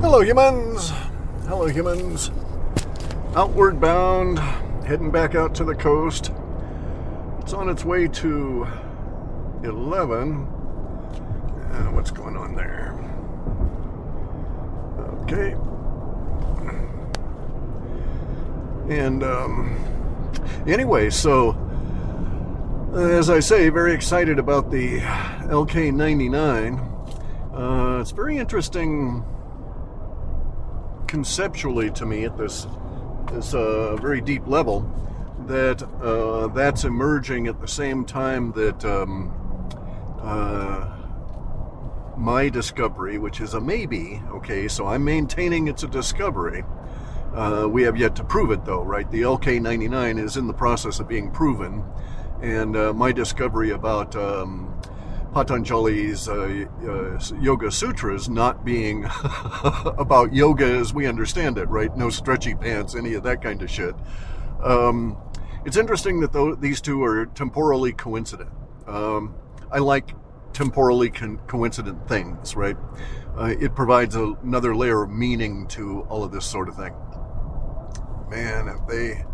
Hello, humans. Hello, humans. Outward bound, heading back out to the coast. It's on its way to 11. Uh, what's going on there? Okay. And um, anyway, so as I say, very excited about the LK99. Uh, it's very interesting conceptually to me at this this uh, very deep level that uh, that's emerging at the same time that um, uh, my discovery, which is a maybe, okay, so I'm maintaining it's a discovery. Uh, we have yet to prove it though, right? The LK99 is in the process of being proven, and uh, my discovery about um, Patanjali's uh, uh, Yoga Sutras not being about yoga as we understand it, right? No stretchy pants, any of that kind of shit. Um, it's interesting that th- these two are temporally coincident. Um, I like temporally con- coincident things, right? Uh, it provides a, another layer of meaning to all of this sort of thing. Man, have they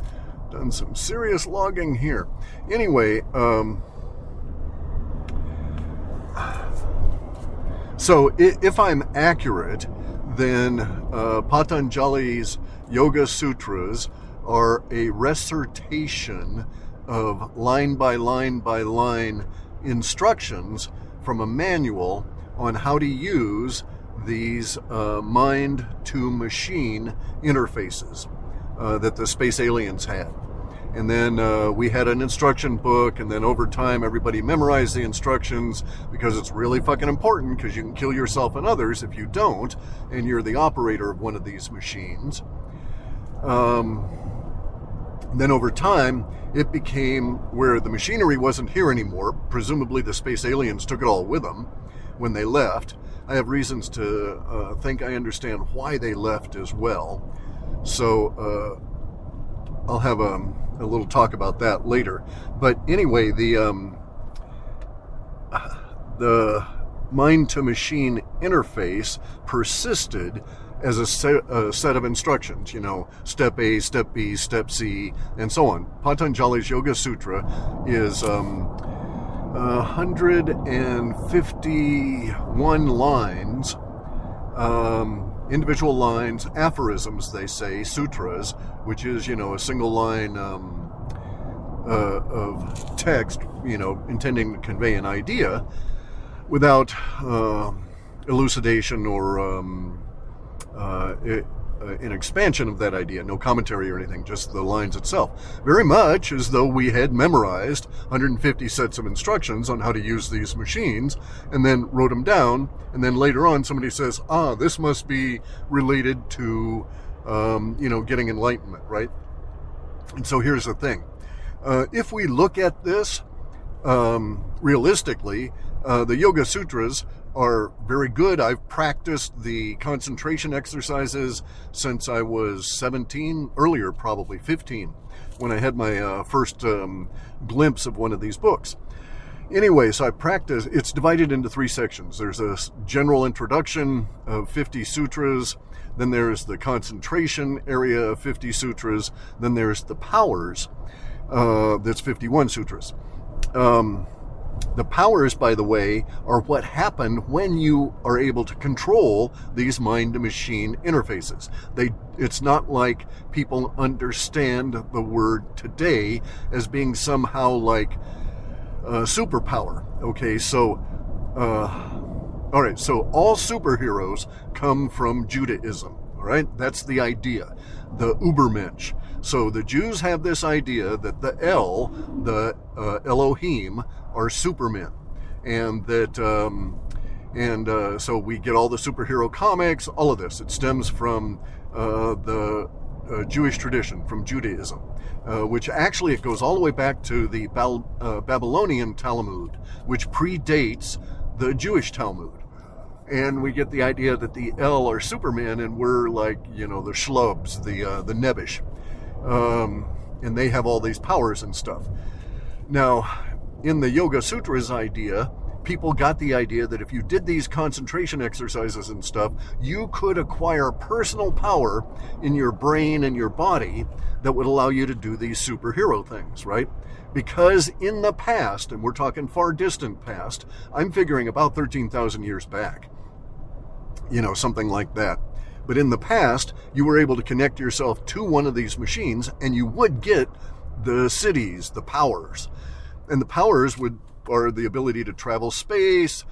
done some serious logging here. Anyway, um, so if I'm accurate, then uh, Patanjali's Yoga Sutras are a recitation of line by line by line instructions from a manual on how to use these uh, mind to machine interfaces uh, that the space aliens had. And then uh, we had an instruction book, and then over time, everybody memorized the instructions because it's really fucking important because you can kill yourself and others if you don't, and you're the operator of one of these machines. Um, then over time, it became where the machinery wasn't here anymore. Presumably, the space aliens took it all with them when they left. I have reasons to uh, think I understand why they left as well. So uh, I'll have a, a, little talk about that later. But anyway, the um, the mind to machine interface persisted as a set, a set, of instructions, you know, step A, step B, step C, and so on. Patanjali's Yoga Sutra is um, 151 lines, um, individual lines, aphorisms, they say, sutras, which is, you know, a single line um, uh, of text, you know, intending to convey an idea without uh, elucidation or um, uh, an expansion of that idea, no commentary or anything, just the lines itself. Very much as though we had memorized 150 sets of instructions on how to use these machines and then wrote them down. And then later on, somebody says, ah, this must be related to, um, you know, getting enlightenment, right? And so here's the thing. Uh, if we look at this um, realistically, uh, the Yoga Sutras are very good. I've practiced the concentration exercises since I was 17, earlier, probably 15, when I had my uh, first um, glimpse of one of these books. Anyway, so I practice, it's divided into three sections. There's a general introduction of 50 sutras, then there's the concentration area of 50 sutras, then there's the powers, uh, that's 51 sutras. Um, the powers, by the way, are what happen when you are able to control these mind to machine interfaces. They, it's not like people understand the word today as being somehow like a superpower. Okay, so, uh, all right, so all superheroes come from Judaism. All right, that's the idea. The Ubermensch. So the Jews have this idea that the El, the uh, Elohim, are supermen, and that um, and uh, so we get all the superhero comics, all of this. It stems from uh, the uh, Jewish tradition, from Judaism, uh, which actually it goes all the way back to the Bal- uh, Babylonian Talmud, which predates the Jewish Talmud. And we get the idea that the El are supermen, and we're like, you know, the schlubs, the uh, the Nebish, um, and they have all these powers and stuff. Now, in the Yoga Sutras idea, people got the idea that if you did these concentration exercises and stuff, you could acquire personal power in your brain and your body that would allow you to do these superhero things, right? Because in the past, and we're talking far distant past, I'm figuring about 13,000 years back, you know, something like that. But in the past, you were able to connect yourself to one of these machines and you would get the siddhis, the powers. And the powers would are the ability to travel space,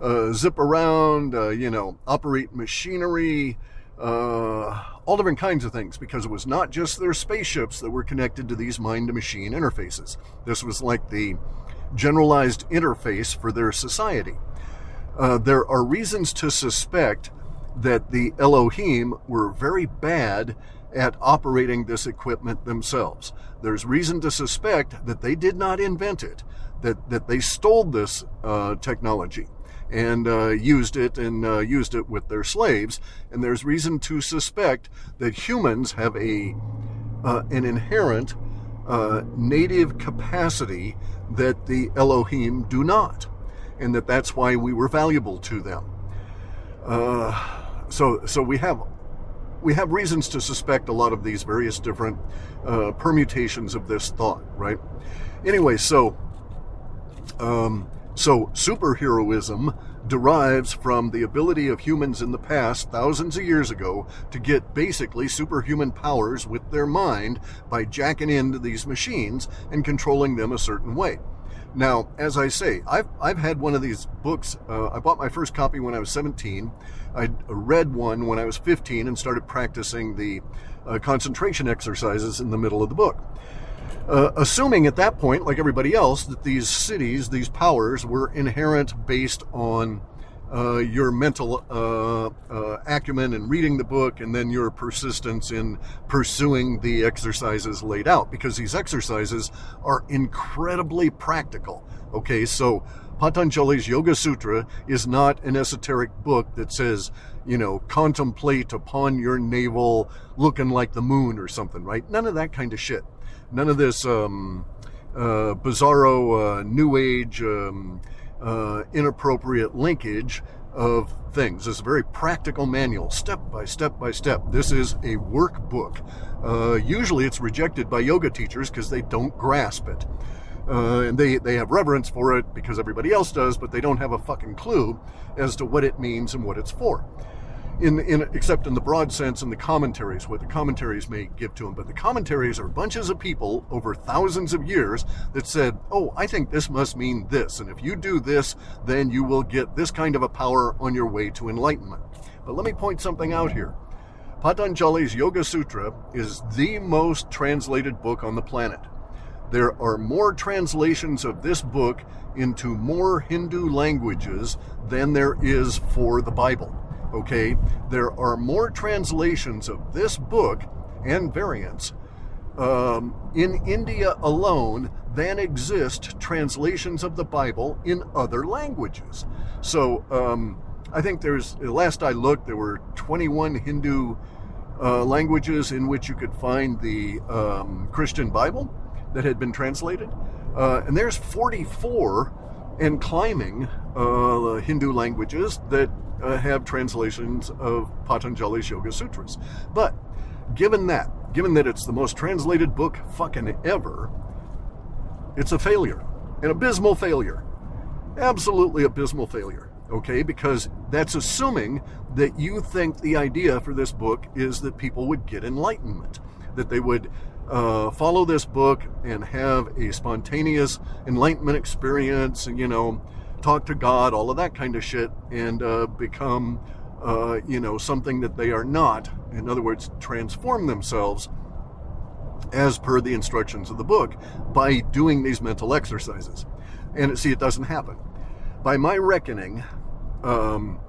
uh, zip around, uh, you know, operate machinery, uh, all different kinds of things because it was not just their spaceships that were connected to these mind to machine interfaces. This was like the generalized interface for their society. Uh, there are reasons to suspect that the Elohim were very bad at operating this equipment themselves. There's reason to suspect that they did not invent it, that, that they stole this uh, technology and uh, used it and uh, used it with their slaves. And there's reason to suspect that humans have a uh, an inherent uh, native capacity that the Elohim do not, and that that's why we were valuable to them. Uh, so, so we have we have reasons to suspect a lot of these various different uh, permutations of this thought, right? Anyway, so um, so superheroism derives from the ability of humans in the past, thousands of years ago, to get basically superhuman powers with their mind by jacking into these machines and controlling them a certain way. Now, as I say, I've, I've had one of these books. Uh, I bought my first copy when I was 17. I read one when I was 15 and started practicing the uh, concentration exercises in the middle of the book. Uh, assuming at that point, like everybody else, that these siddhis, these powers, were inherent based on uh, your mental uh, uh, acumen in reading the book and then your persistence in pursuing the exercises laid out because these exercises are incredibly practical. Okay, so Patanjali's Yoga Sutra is not an esoteric book that says, you know, contemplate upon your navel looking like the moon or something, right? None of that kind of shit. None of this um, uh, bizarro uh, new age. Um, uh, inappropriate linkage of things. It's a very practical manual, step by step by step. This is a workbook. Uh, usually it's rejected by yoga teachers because they don't grasp it. Uh, and they, they have reverence for it because everybody else does, but they don't have a fucking clue as to what it means and what it's for in, in except in the broad sense in the commentaries, what the commentaries may give to him But the commentaries are bunches of people over thousands of years that said, "Oh, I think this must mean this, and if you do this, then you will get this kind of a power on your way to enlightenment." But let me point something out here. Patanjali's Yoga Sutra is the most translated book on the planet. There are more translations of this book into more Hindu languages than there is for the Bible okay, there are more translations of this book and variants um, in India alone than exist translations of the Bible in other languages. So um, I think there's, last I looked, there were 21 Hindu uh, languages in which you could find the um, Christian Bible that had been translated. Uh, and there's 44 and climbing uh, Hindu languages that uh, have translations of Patanjali's Yoga Sutras. But given that, given that it's the most translated book fucking ever, it's a failure, an abysmal failure. Absolutely abysmal failure, okay? Because that's assuming that you think the idea for this book is that people would get enlightenment, that they would uh, follow this book and have a spontaneous enlightenment experience, you know, talk to God, all of that kind of shit, and uh, become, uh, you know, something that they are not. In other words, transform themselves as per the instructions of the book by doing these mental exercises. And see, it doesn't happen. By my reckoning, um,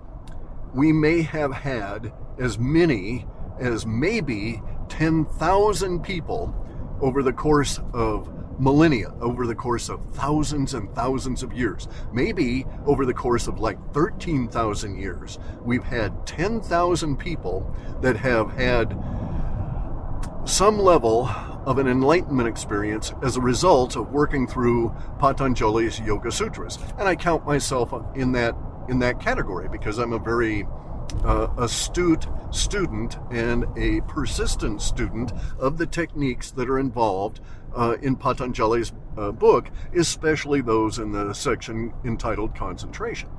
we may have had as many as maybe 10,000 people over the course of millennia, over the course of thousands and thousands of years. Maybe over the course of like 13,000 years, we've had 10,000 people that have had some level of an enlightenment experience as a result of working through Patanjali's Yoga Sutras. And I count myself in that in that category because I'm a very uh, astute student and a persistent student of the techniques that are involved uh, in Patanjali's uh, book, especially those in the section entitled Concentration.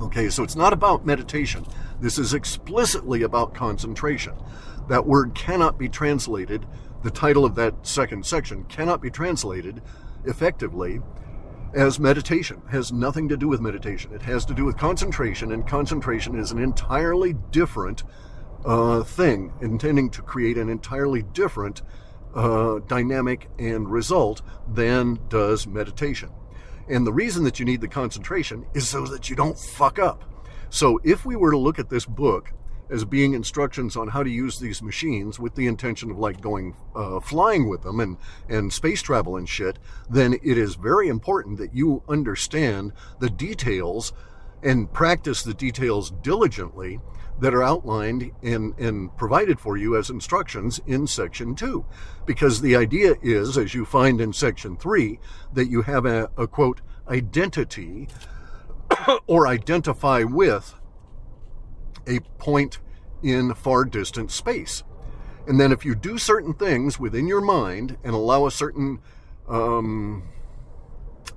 Okay, so it's not about meditation. This is explicitly about concentration. That word cannot be translated, the title of that second section cannot be translated effectively as meditation. It has nothing to do with meditation. It has to do with concentration, and concentration is an entirely different uh, thing, intending to create an entirely different uh, dynamic and result than does meditation. And the reason that you need the concentration is so that you don't fuck up. So if we were to look at this book as being instructions on how to use these machines with the intention of like going uh, flying with them and and space travel and shit, then it is very important that you understand the details and practice the details diligently that are outlined and, and provided for you as instructions in section two. Because the idea is, as you find in section three, that you have a, a quote, identity or identify with a point in far distant space. And then if you do certain things within your mind and allow a certain um,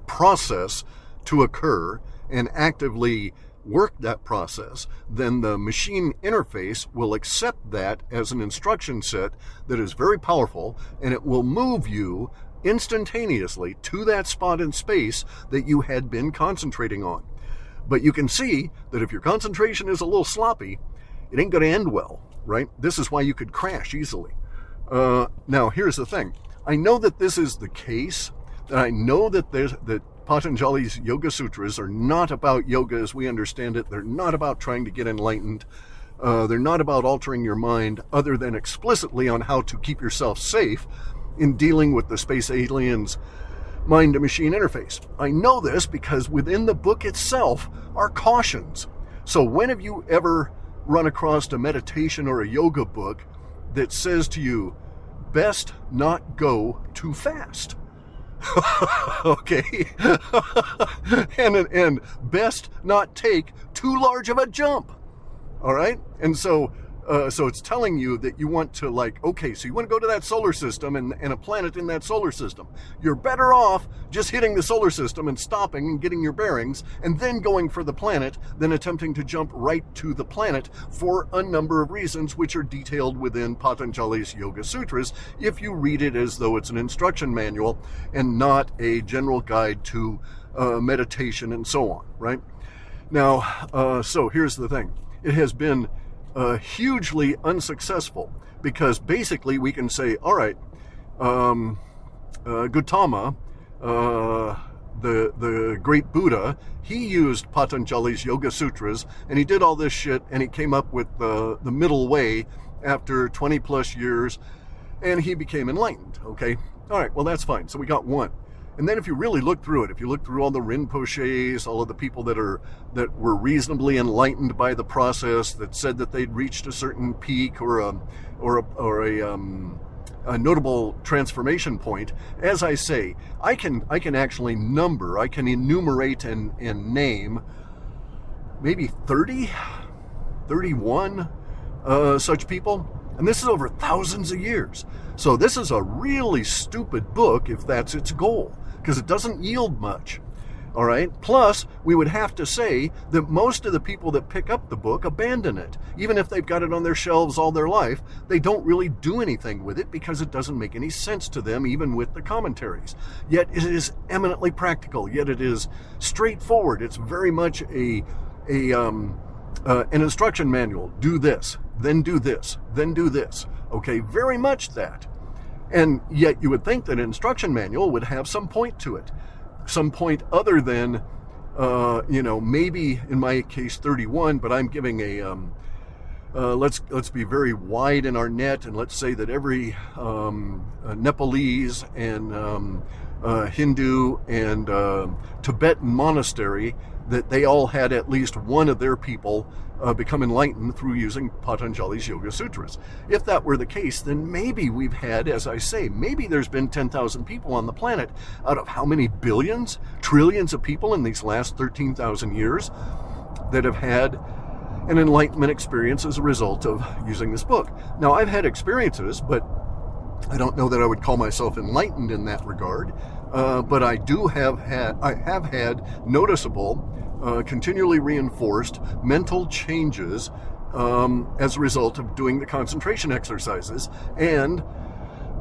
process to occur and actively work that process, then the machine interface will accept that as an instruction set that is very powerful and it will move you instantaneously to that spot in space that you had been concentrating on. But you can see that if your concentration is a little sloppy, it ain't going to end well, right? This is why you could crash easily. Uh, now, here's the thing. I know that this is the case. That I know that there's that Patanjali's Yoga Sutras are not about yoga as we understand it. They're not about trying to get enlightened. Uh, they're not about altering your mind, other than explicitly on how to keep yourself safe in dealing with the space aliens mind to machine interface. I know this because within the book itself are cautions. So, when have you ever run across a meditation or a yoga book that says to you, best not go too fast? okay? and, and best not take too large of a jump. All right? And so uh, so it's telling you that you want to like, okay, so you want to go to that solar system and, and a planet in that solar system. You're better off just hitting the solar system and stopping and getting your bearings and then going for the planet than attempting to jump right to the planet for a number of reasons which are detailed within Patanjali's Yoga Sutras if you read it as though it's an instruction manual and not a general guide to uh, meditation and so on, right? Now, uh, so here's the thing. It has been uh, hugely unsuccessful because basically we can say, all right, um, uh, Gautama, uh, the the great Buddha, he used Patanjali's Yoga Sutras and he did all this shit and he came up with the the middle way after 20 plus years and he became enlightened. Okay, all right, well that's fine. So we got one. And then if you really look through it, if you look through all the Rinpoches, all of the people that are that were reasonably enlightened by the process, that said that they'd reached a certain peak or a or a, or a, um, a notable transformation point, as I say, I can I can actually number, I can enumerate and, and name maybe 30, 31 uh, such people. And this is over thousands of years. So this is a really stupid book if that's its goal because it doesn't yield much. All right. Plus, we would have to say that most of the people that pick up the book abandon it. Even if they've got it on their shelves all their life, they don't really do anything with it because it doesn't make any sense to them, even with the commentaries. Yet it is eminently practical. Yet it is straightforward. It's very much a a um, uh, an instruction manual. Do this, then do this, then do this. Okay, very much that. And yet you would think that an instruction manual would have some point to it, some point other than, uh, you know, maybe in my case 31, but I'm giving a, um, uh, let's let's be very wide in our net, and let's say that every um, uh, Nepalese and um, uh, Hindu and uh, Tibetan monastery that they all had at least one of their people uh, become enlightened through using Patanjali's Yoga Sutras. If that were the case, then maybe we've had, as I say, maybe there's been 10,000 people on the planet out of how many billions, trillions of people in these last 13,000 years that have had an enlightenment experience as a result of using this book. Now, I've had experiences, but I don't know that I would call myself enlightened in that regard. Uh, but I do have had I have had noticeable, uh, continually reinforced mental changes um, as a result of doing the concentration exercises and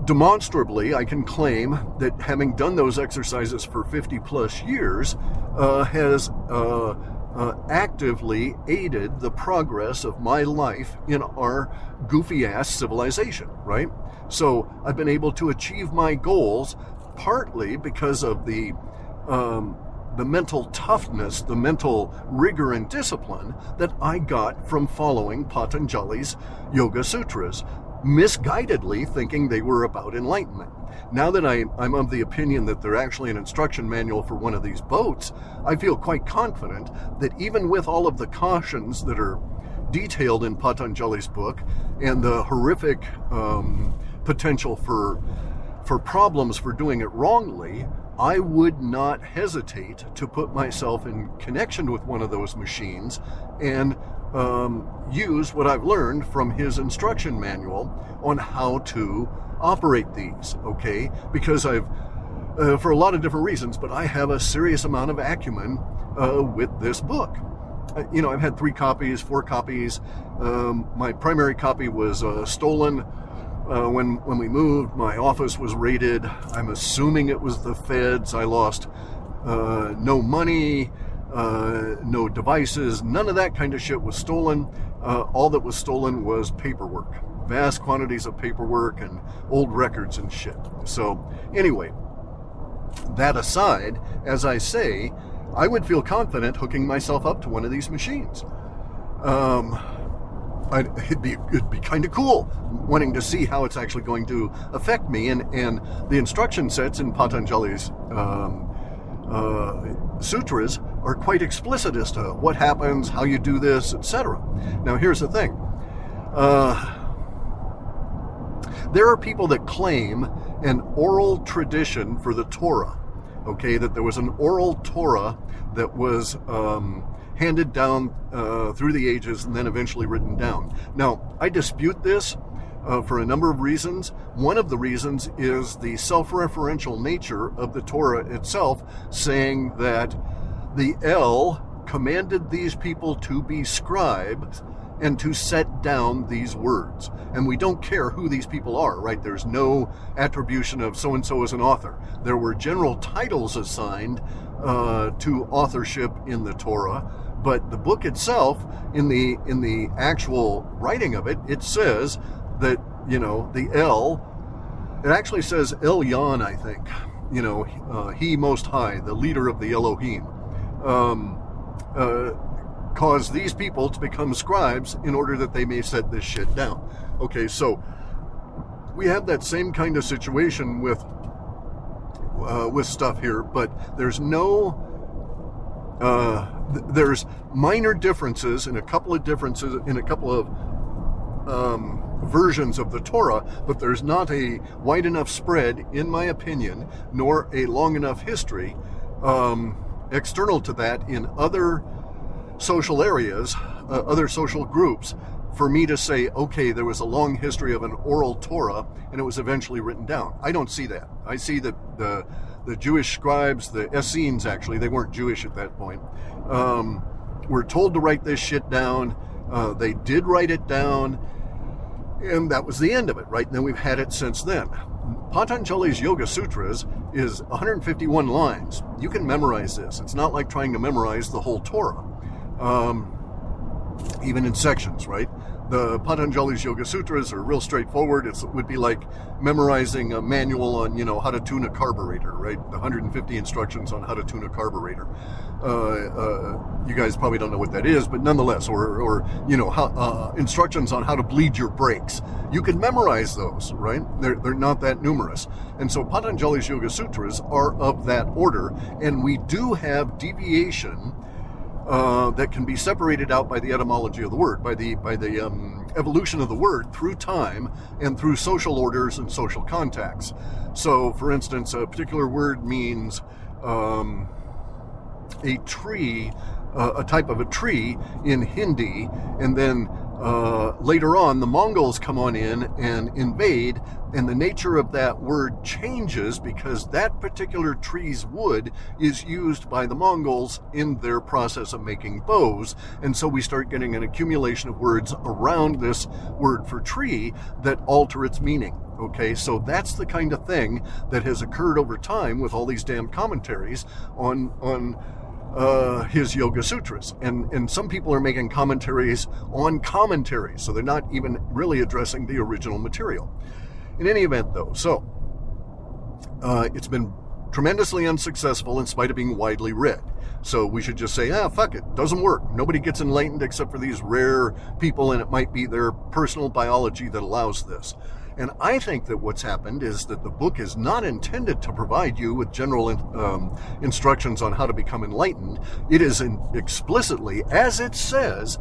demonstrably, I can claim that having done those exercises for 50 plus years uh, has uh, uh, actively aided the progress of my life in our goofy ass civilization, right? So I've been able to achieve my goals partly because of the um, the mental toughness, the mental rigor and discipline that I got from following Patanjali's Yoga Sutras, misguidedly thinking they were about enlightenment. Now that I, am of the opinion that they're actually an instruction manual for one of these boats, I feel quite confident that even with all of the cautions that are detailed in Patanjali's book and the horrific um, potential for for problems for doing it wrongly, I would not hesitate to put myself in connection with one of those machines and um, use what I've learned from his instruction manual on how to operate these, okay? Because I've, uh, for a lot of different reasons, but I have a serious amount of acumen uh, with this book. Uh, you know, I've had three copies, four copies. Um, my primary copy was uh, stolen uh, when when we moved, my office was raided. I'm assuming it was the feds. I lost uh, no money, uh, no devices, none of that kind of shit was stolen. Uh, all that was stolen was paperwork, vast quantities of paperwork and old records and shit. So anyway, that aside, as I say, I would feel confident hooking myself up to one of these machines. Um, I'd, it'd be it'd be kind of cool wanting to see how it's actually going to affect me and and the instruction sets in Patanjali's um, uh, sutras are quite explicit as to what happens, how you do this, etc. Now here's the thing. Uh, there are people that claim an oral tradition for the Torah. Okay, that there was an oral Torah that was um, handed down uh, through the ages and then eventually written down. Now, I dispute this uh, for a number of reasons. One of the reasons is the self referential nature of the Torah itself, saying that the El commanded these people to be scribes and to set down these words. And we don't care who these people are, right? There's no attribution of so and so as an author. There were general titles assigned uh, to authorship in the Torah, but the book itself, in the in the actual writing of it, it says that you know the El. It actually says El Elyon, I think. You know, uh, He Most High, the leader of the Elohim, um, uh, caused these people to become scribes in order that they may set this shit down. Okay, so we have that same kind of situation with uh, with stuff here, but there's no uh, th- there's minor differences in a couple of differences in a couple of um, versions of the Torah, but there's not a wide enough spread, in my opinion, nor a long enough history um, external to that in other social areas, uh, other social groups, for me to say, okay, there was a long history of an oral Torah and it was eventually written down. I don't see that. I see that the the Jewish scribes, the Essenes actually, they weren't Jewish at that point, um, were told to write this shit down. Uh, they did write it down, and that was the end of it, right? And then we've had it since then. Patanjali's Yoga Sutras is 151 lines. You can memorize this. It's not like trying to memorize the whole Torah, um, even in sections, right? The Patanjali's Yoga Sutras are real straightforward. It would be like memorizing a manual on, you know, how to tune a carburetor, right? 150 instructions on how to tune a carburetor. Uh, uh, you guys probably don't know what that is, but nonetheless, or, or you know, how, uh, instructions on how to bleed your brakes. You can memorize those, right? They're, they're not that numerous. And so Patanjali's Yoga Sutras are of that order, and we do have deviation uh, that can be separated out by the etymology of the word, by the by the um, evolution of the word through time and through social orders and social contacts. So, for instance, a particular word means um, a tree, uh, a type of a tree in Hindi, and then uh, later on, the Mongols come on in and invade, and the nature of that word changes because that particular tree's wood is used by the Mongols in their process of making bows. And so we start getting an accumulation of words around this word for tree that alter its meaning. Okay, so that's the kind of thing that has occurred over time with all these damn commentaries on on uh, his Yoga Sutras. And, and some people are making commentaries on commentaries, so they're not even really addressing the original material. In any event, though, so uh, it's been tremendously unsuccessful in spite of being widely read. So we should just say, ah, fuck it, doesn't work. Nobody gets enlightened except for these rare people, and it might be their personal biology that allows this. And I think that what's happened is that the book is not intended to provide you with general um, instructions on how to become enlightened. It is explicitly, as it says,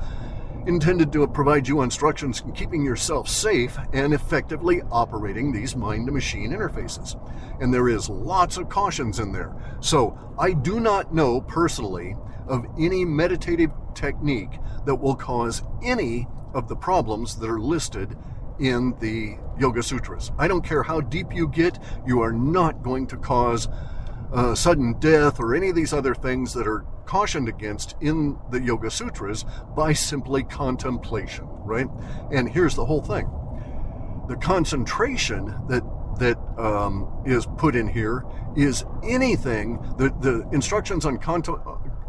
intended to provide you instructions in keeping yourself safe and effectively operating these mind to machine interfaces. And there is lots of cautions in there. So I do not know personally of any meditative technique that will cause any of the problems that are listed in the Yoga Sutras. I don't care how deep you get, you are not going to cause uh, sudden death or any of these other things that are cautioned against in the Yoga Sutras by simply contemplation, right? And here's the whole thing the concentration that that um, is put in here is anything the, the instructions on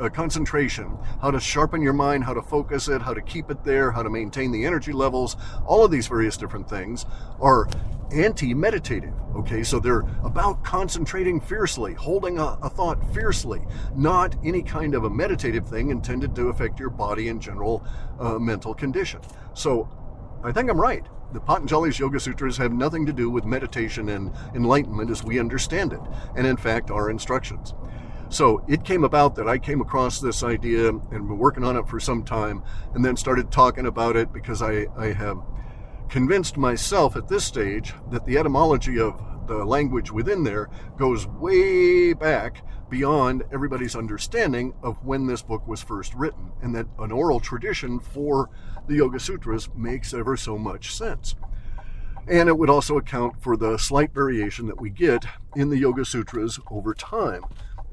uh, concentration, how to sharpen your mind, how to focus it, how to keep it there, how to maintain the energy levels, all of these various different things are anti meditative. Okay, so they're about concentrating fiercely, holding a, a, thought fiercely, not any kind of a meditative thing intended to affect your body and general uh, mental condition. So I think I'm right. The Patanjali's Yoga Sutras have nothing to do with meditation and enlightenment as we understand it, and in fact, our instructions. So it came about that I came across this idea and been working on it for some time and then started talking about it because I, I have convinced myself at this stage that the etymology of the language within there goes way back beyond everybody's understanding of when this book was first written, and that an oral tradition for the Yoga Sutras makes ever so much sense. And it would also account for the slight variation that we get in the Yoga Sutras over time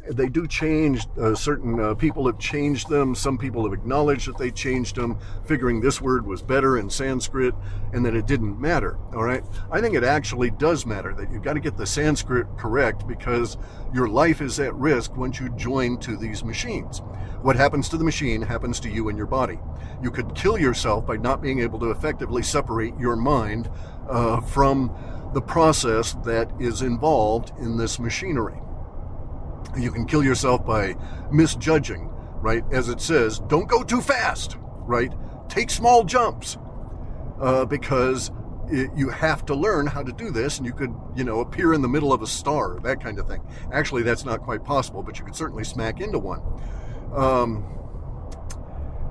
they do change. Uh, certain uh, people have changed them. Some people have acknowledged that they changed them, figuring this word was better in Sanskrit and that it didn't matter. All right. I think it actually does matter that you've got to get the Sanskrit correct because your life is at risk once you join to these machines. What happens to the machine happens to you and your body. You could kill yourself by not being able to effectively separate your mind uh, from the process that is involved in this machinery. You can kill yourself by misjudging, right? As it says, don't go too fast, right? Take small jumps uh, because it, you have to learn how to do this, and you could, you know, appear in the middle of a star, that kind of thing. Actually, that's not quite possible, but you could certainly smack into one. Um,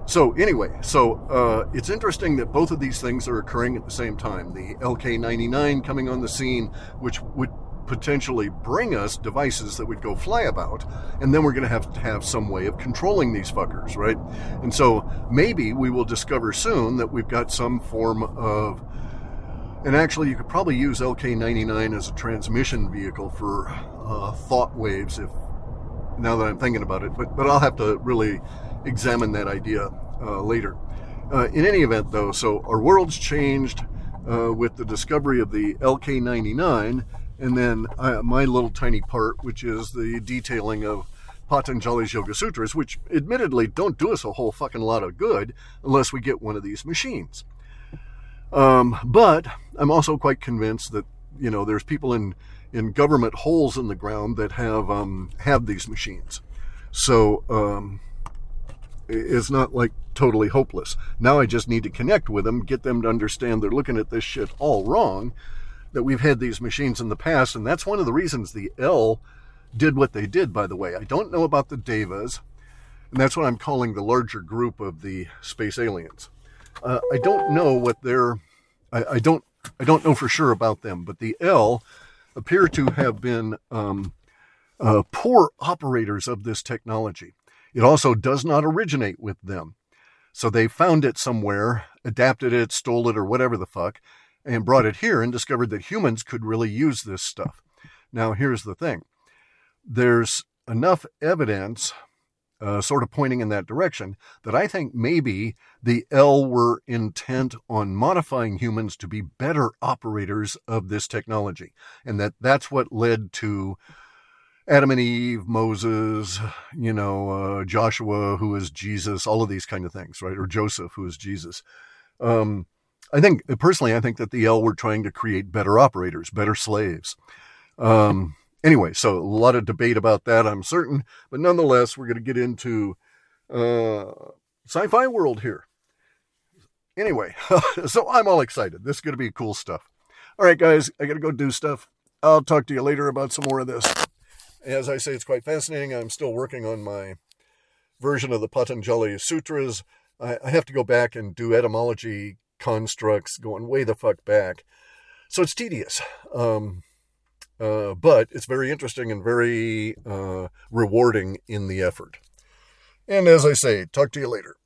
so anyway, so uh, it's interesting that both of these things are occurring at the same time. The LK99 coming on the scene, which would potentially bring us devices that would go fly about, and then we're going to have to have some way of controlling these fuckers, right? And so maybe we will discover soon that we've got some form of and actually, you could probably use LK99 as a transmission vehicle for uh, thought waves. If now that I'm thinking about it, but but I'll have to really examine that idea uh, later. Uh, in any event, though, so our world's changed uh, with the discovery of the LK99, and then uh, my little tiny part, which is the detailing of Patanjali's Yoga Sutras, which admittedly don't do us a whole fucking lot of good unless we get one of these machines. Um, but I'm also quite convinced that you know there's people in in government holes in the ground that have um, have these machines. So um, it's not like totally hopeless. Now I just need to connect with them, get them to understand they're looking at this shit all wrong. That we've had these machines in the past, and that's one of the reasons the El did what they did. By the way, I don't know about the Devas, and that's what I'm calling the larger group of the space aliens. Uh, I don't know what they're. I, I, don't. I don't know for sure about them, but the El appear to have been um, uh, poor operators of this technology. It also does not originate with them. So they found it somewhere, adapted it, stole it, or whatever the fuck, and brought it here and discovered that humans could really use this stuff. Now, here's the thing there's enough evidence uh, sort of pointing in that direction that I think maybe the El were intent on modifying humans to be better operators of this technology. And that that's what led to Adam and Eve, Moses, you know, uh, Joshua, who is Jesus, all of these kind of things, right? Or Joseph, who is Jesus. Um, I think, personally, I think that the El were trying to create better operators, better slaves. Um, anyway, so a lot of debate about that, I'm certain. But nonetheless, we're going to get into uh, sci fi world here. Anyway, so I'm all excited. This is going to be cool stuff. All right, guys, I got to go do stuff. I'll talk to you later about some more of this. As I say, it's quite fascinating. I'm still working on my version of the Patanjali Sutras. I, I have to go back and do etymology constructs going way the fuck back. So it's tedious. Um, uh, but it's very interesting and very uh, rewarding in the effort. And as I say, talk to you later.